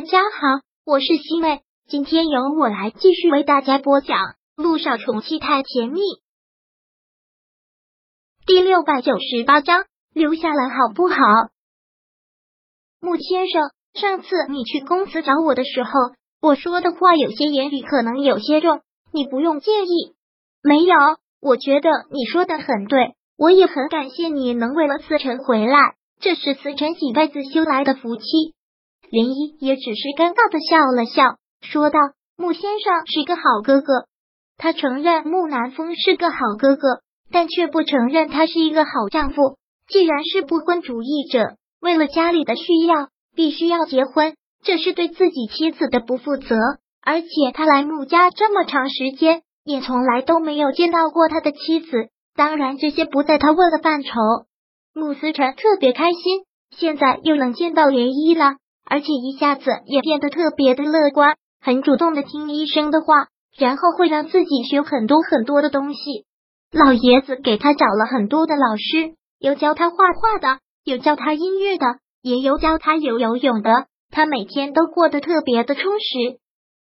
大家好，我是西妹，今天由我来继续为大家播讲《路上宠妻太甜蜜》第六百九十八章，留下来好不好？穆先生，上次你去公司找我的时候，我说的话有些言语可能有些重，你不用介意。没有，我觉得你说的很对，我也很感谢你能为了思辰回来，这是思辰几辈子修来的福气。林一也只是尴尬的笑了笑，说道：“穆先生是个好哥哥，他承认穆南风是个好哥哥，但却不承认他是一个好丈夫。既然是不婚主义者，为了家里的需要，必须要结婚，这是对自己妻子的不负责。而且他来穆家这么长时间，也从来都没有见到过他的妻子。当然，这些不在他问的范畴。穆思辰特别开心，现在又能见到涟漪了。”而且一下子也变得特别的乐观，很主动的听医生的话，然后会让自己学很多很多的东西。老爷子给他找了很多的老师，有教他画画的，有教他音乐的，也有教他游游泳的。他每天都过得特别的充实，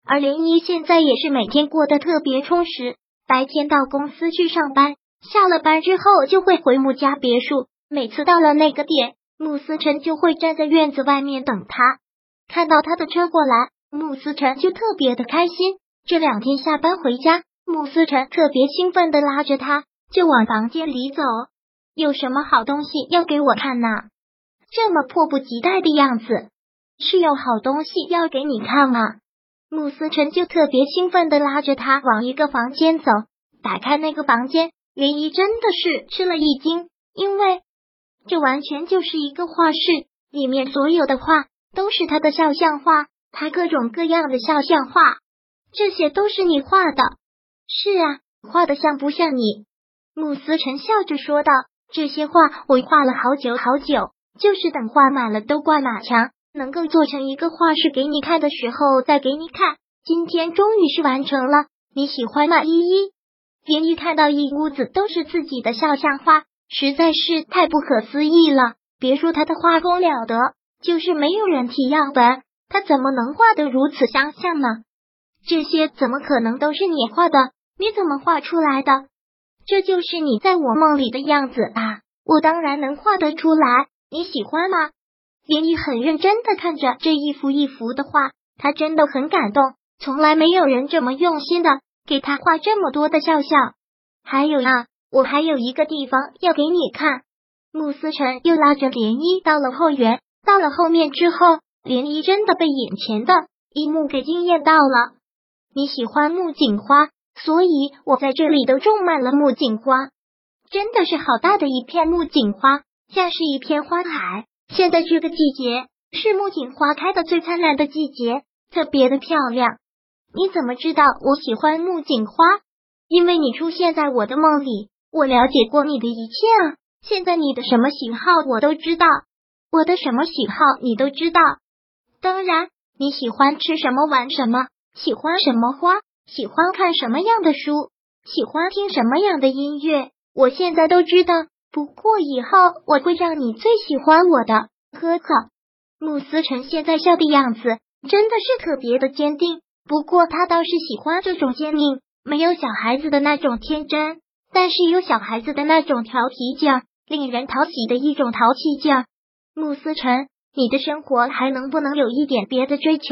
而林一现在也是每天过得特别充实。白天到公司去上班，下了班之后就会回穆家别墅。每次到了那个点。穆思辰就会站在院子外面等他，看到他的车过来，穆思辰就特别的开心。这两天下班回家，穆思辰特别兴奋的拉着他就往房间里走。有什么好东西要给我看呢？这么迫不及待的样子，是有好东西要给你看吗？穆思辰就特别兴奋的拉着他往一个房间走。打开那个房间，涟漪真的是吃了一惊，因为。这完全就是一个画室，里面所有的画都是他的肖像画，他各种各样的肖像画，这些都是你画的？是啊，画的像不像你？慕思辰笑着说道：“这些画我画了好久好久，就是等画满了都挂满墙，能够做成一个画室给你看的时候再给你看。今天终于是完成了，你喜欢吗？依依，连漪看到一屋子都是自己的肖像画。实在是太不可思议了！别说他的画工了得，就是没有人提样本，他怎么能画得如此相像呢？这些怎么可能都是你画的？你怎么画出来的？这就是你在我梦里的样子啊！我当然能画得出来，你喜欢吗？连漪很认真的看着这一幅一幅的画，他真的很感动，从来没有人这么用心的给他画这么多的肖像。还有啊。我还有一个地方要给你看。穆思辰又拉着涟漪到了后园，到了后面之后，涟漪真的被眼前的一幕给惊艳到了。你喜欢木槿花，所以我在这里都种满了木槿花，真的是好大的一片木槿花，像是一片花海。现在这个季节是木槿花开的最灿烂的季节，特别的漂亮。你怎么知道我喜欢木槿花？因为你出现在我的梦里。我了解过你的一切啊！现在你的什么喜好我都知道，我的什么喜好你都知道。当然，你喜欢吃什么玩什么，喜欢什么花，喜欢看什么样的书，喜欢听什么样的音乐，我现在都知道。不过以后我会让你最喜欢我的。呵呵，慕思辰现在笑的样子真的是特别的坚定。不过他倒是喜欢这种坚定，没有小孩子的那种天真。但是有小孩子的那种调皮劲儿，令人讨喜的一种淘气劲儿。慕思辰，你的生活还能不能有一点别的追求？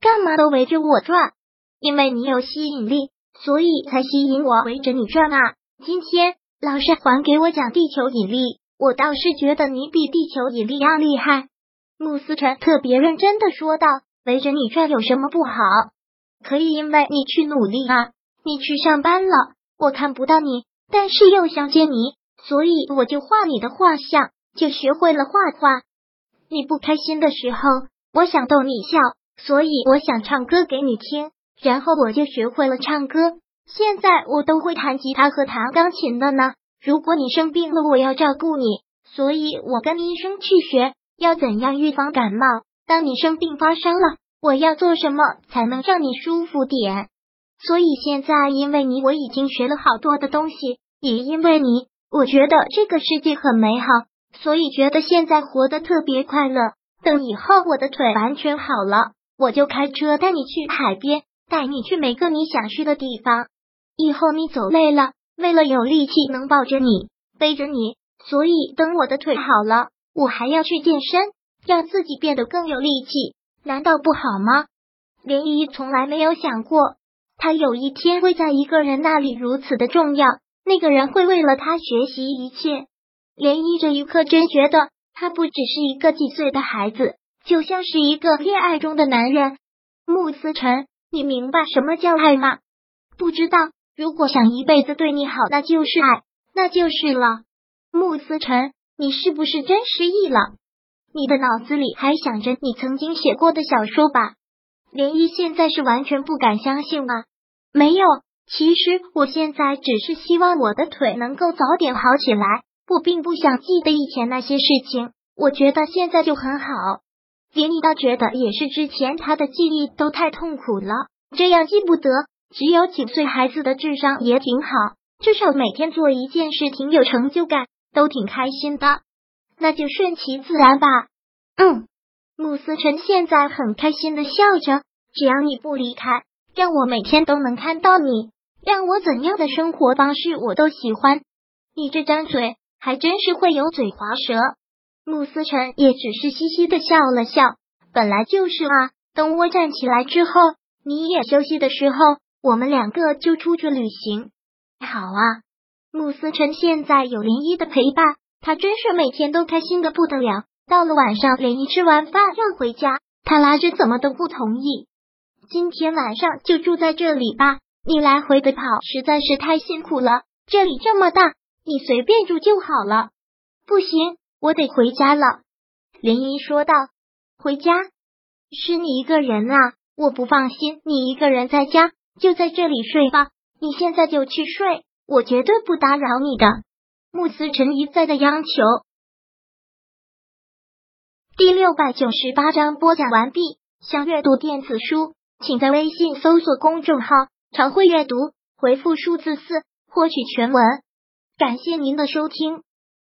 干嘛都围着我转？因为你有吸引力，所以才吸引我围着你转啊！今天老师还给我讲地球引力，我倒是觉得你比地球引力要厉害。慕思辰特别认真的说道：“围着你转有什么不好？可以因为你去努力啊，你去上班了，我看不到你。”但是又想见你，所以我就画你的画像，就学会了画画。你不开心的时候，我想逗你笑，所以我想唱歌给你听，然后我就学会了唱歌。现在我都会弹吉他和弹钢琴的呢。如果你生病了，我要照顾你，所以我跟医生去学要怎样预防感冒。当你生病发烧了，我要做什么才能让你舒服点？所以现在，因为你，我已经学了好多的东西，也因为你，我觉得这个世界很美好，所以觉得现在活得特别快乐。等以后我的腿完全好了，我就开车带你去海边，带你去每个你想去的地方。以后你走累了，为了有力气能抱着你、背着你，所以等我的腿好了，我还要去健身，让自己变得更有力气。难道不好吗？涟漪从来没有想过，他有一天会在一个人那里如此的重要，那个人会为了他学习一切。涟漪这一刻真觉得，他不只是一个几岁的孩子，就像是一个恋爱中的男人。穆思辰，你明白什么叫爱吗？不知道。如果想一辈子对你好，那就是爱，那就是了。穆思辰，你是不是真失忆了？你的脑子里还想着你曾经写过的小说吧？涟漪现在是完全不敢相信吗？没有，其实我现在只是希望我的腿能够早点好起来。我并不想记得以前那些事情，我觉得现在就很好。连你倒觉得也是之前他的记忆都太痛苦了，这样记不得。只有几岁孩子的智商也挺好，至少每天做一件事挺有成就感，都挺开心的。那就顺其自然吧。嗯，穆思辰现在很开心的笑着。只要你不离开，让我每天都能看到你，让我怎样的生活方式我都喜欢。你这张嘴还真是会油嘴滑舌。穆思辰也只是嘻嘻的笑了笑。本来就是啊，等我站起来之后，你也休息的时候。我们两个就出去旅行，好啊！穆思辰现在有林一的陪伴，他真是每天都开心的不得了。到了晚上，林一吃完饭要回家，他拉着怎么都不同意。今天晚上就住在这里吧，你来回的跑实在是太辛苦了。这里这么大，你随便住就好了。不行，我得回家了。涟漪说道：“回家？是你一个人啊？我不放心你一个人在家。”就在这里睡吧，你现在就去睡，我绝对不打扰你的。穆思辰一再的央求。第六百九十八章播讲完毕。想阅读电子书，请在微信搜索公众号“常会阅读”，回复数字四获取全文。感谢您的收听。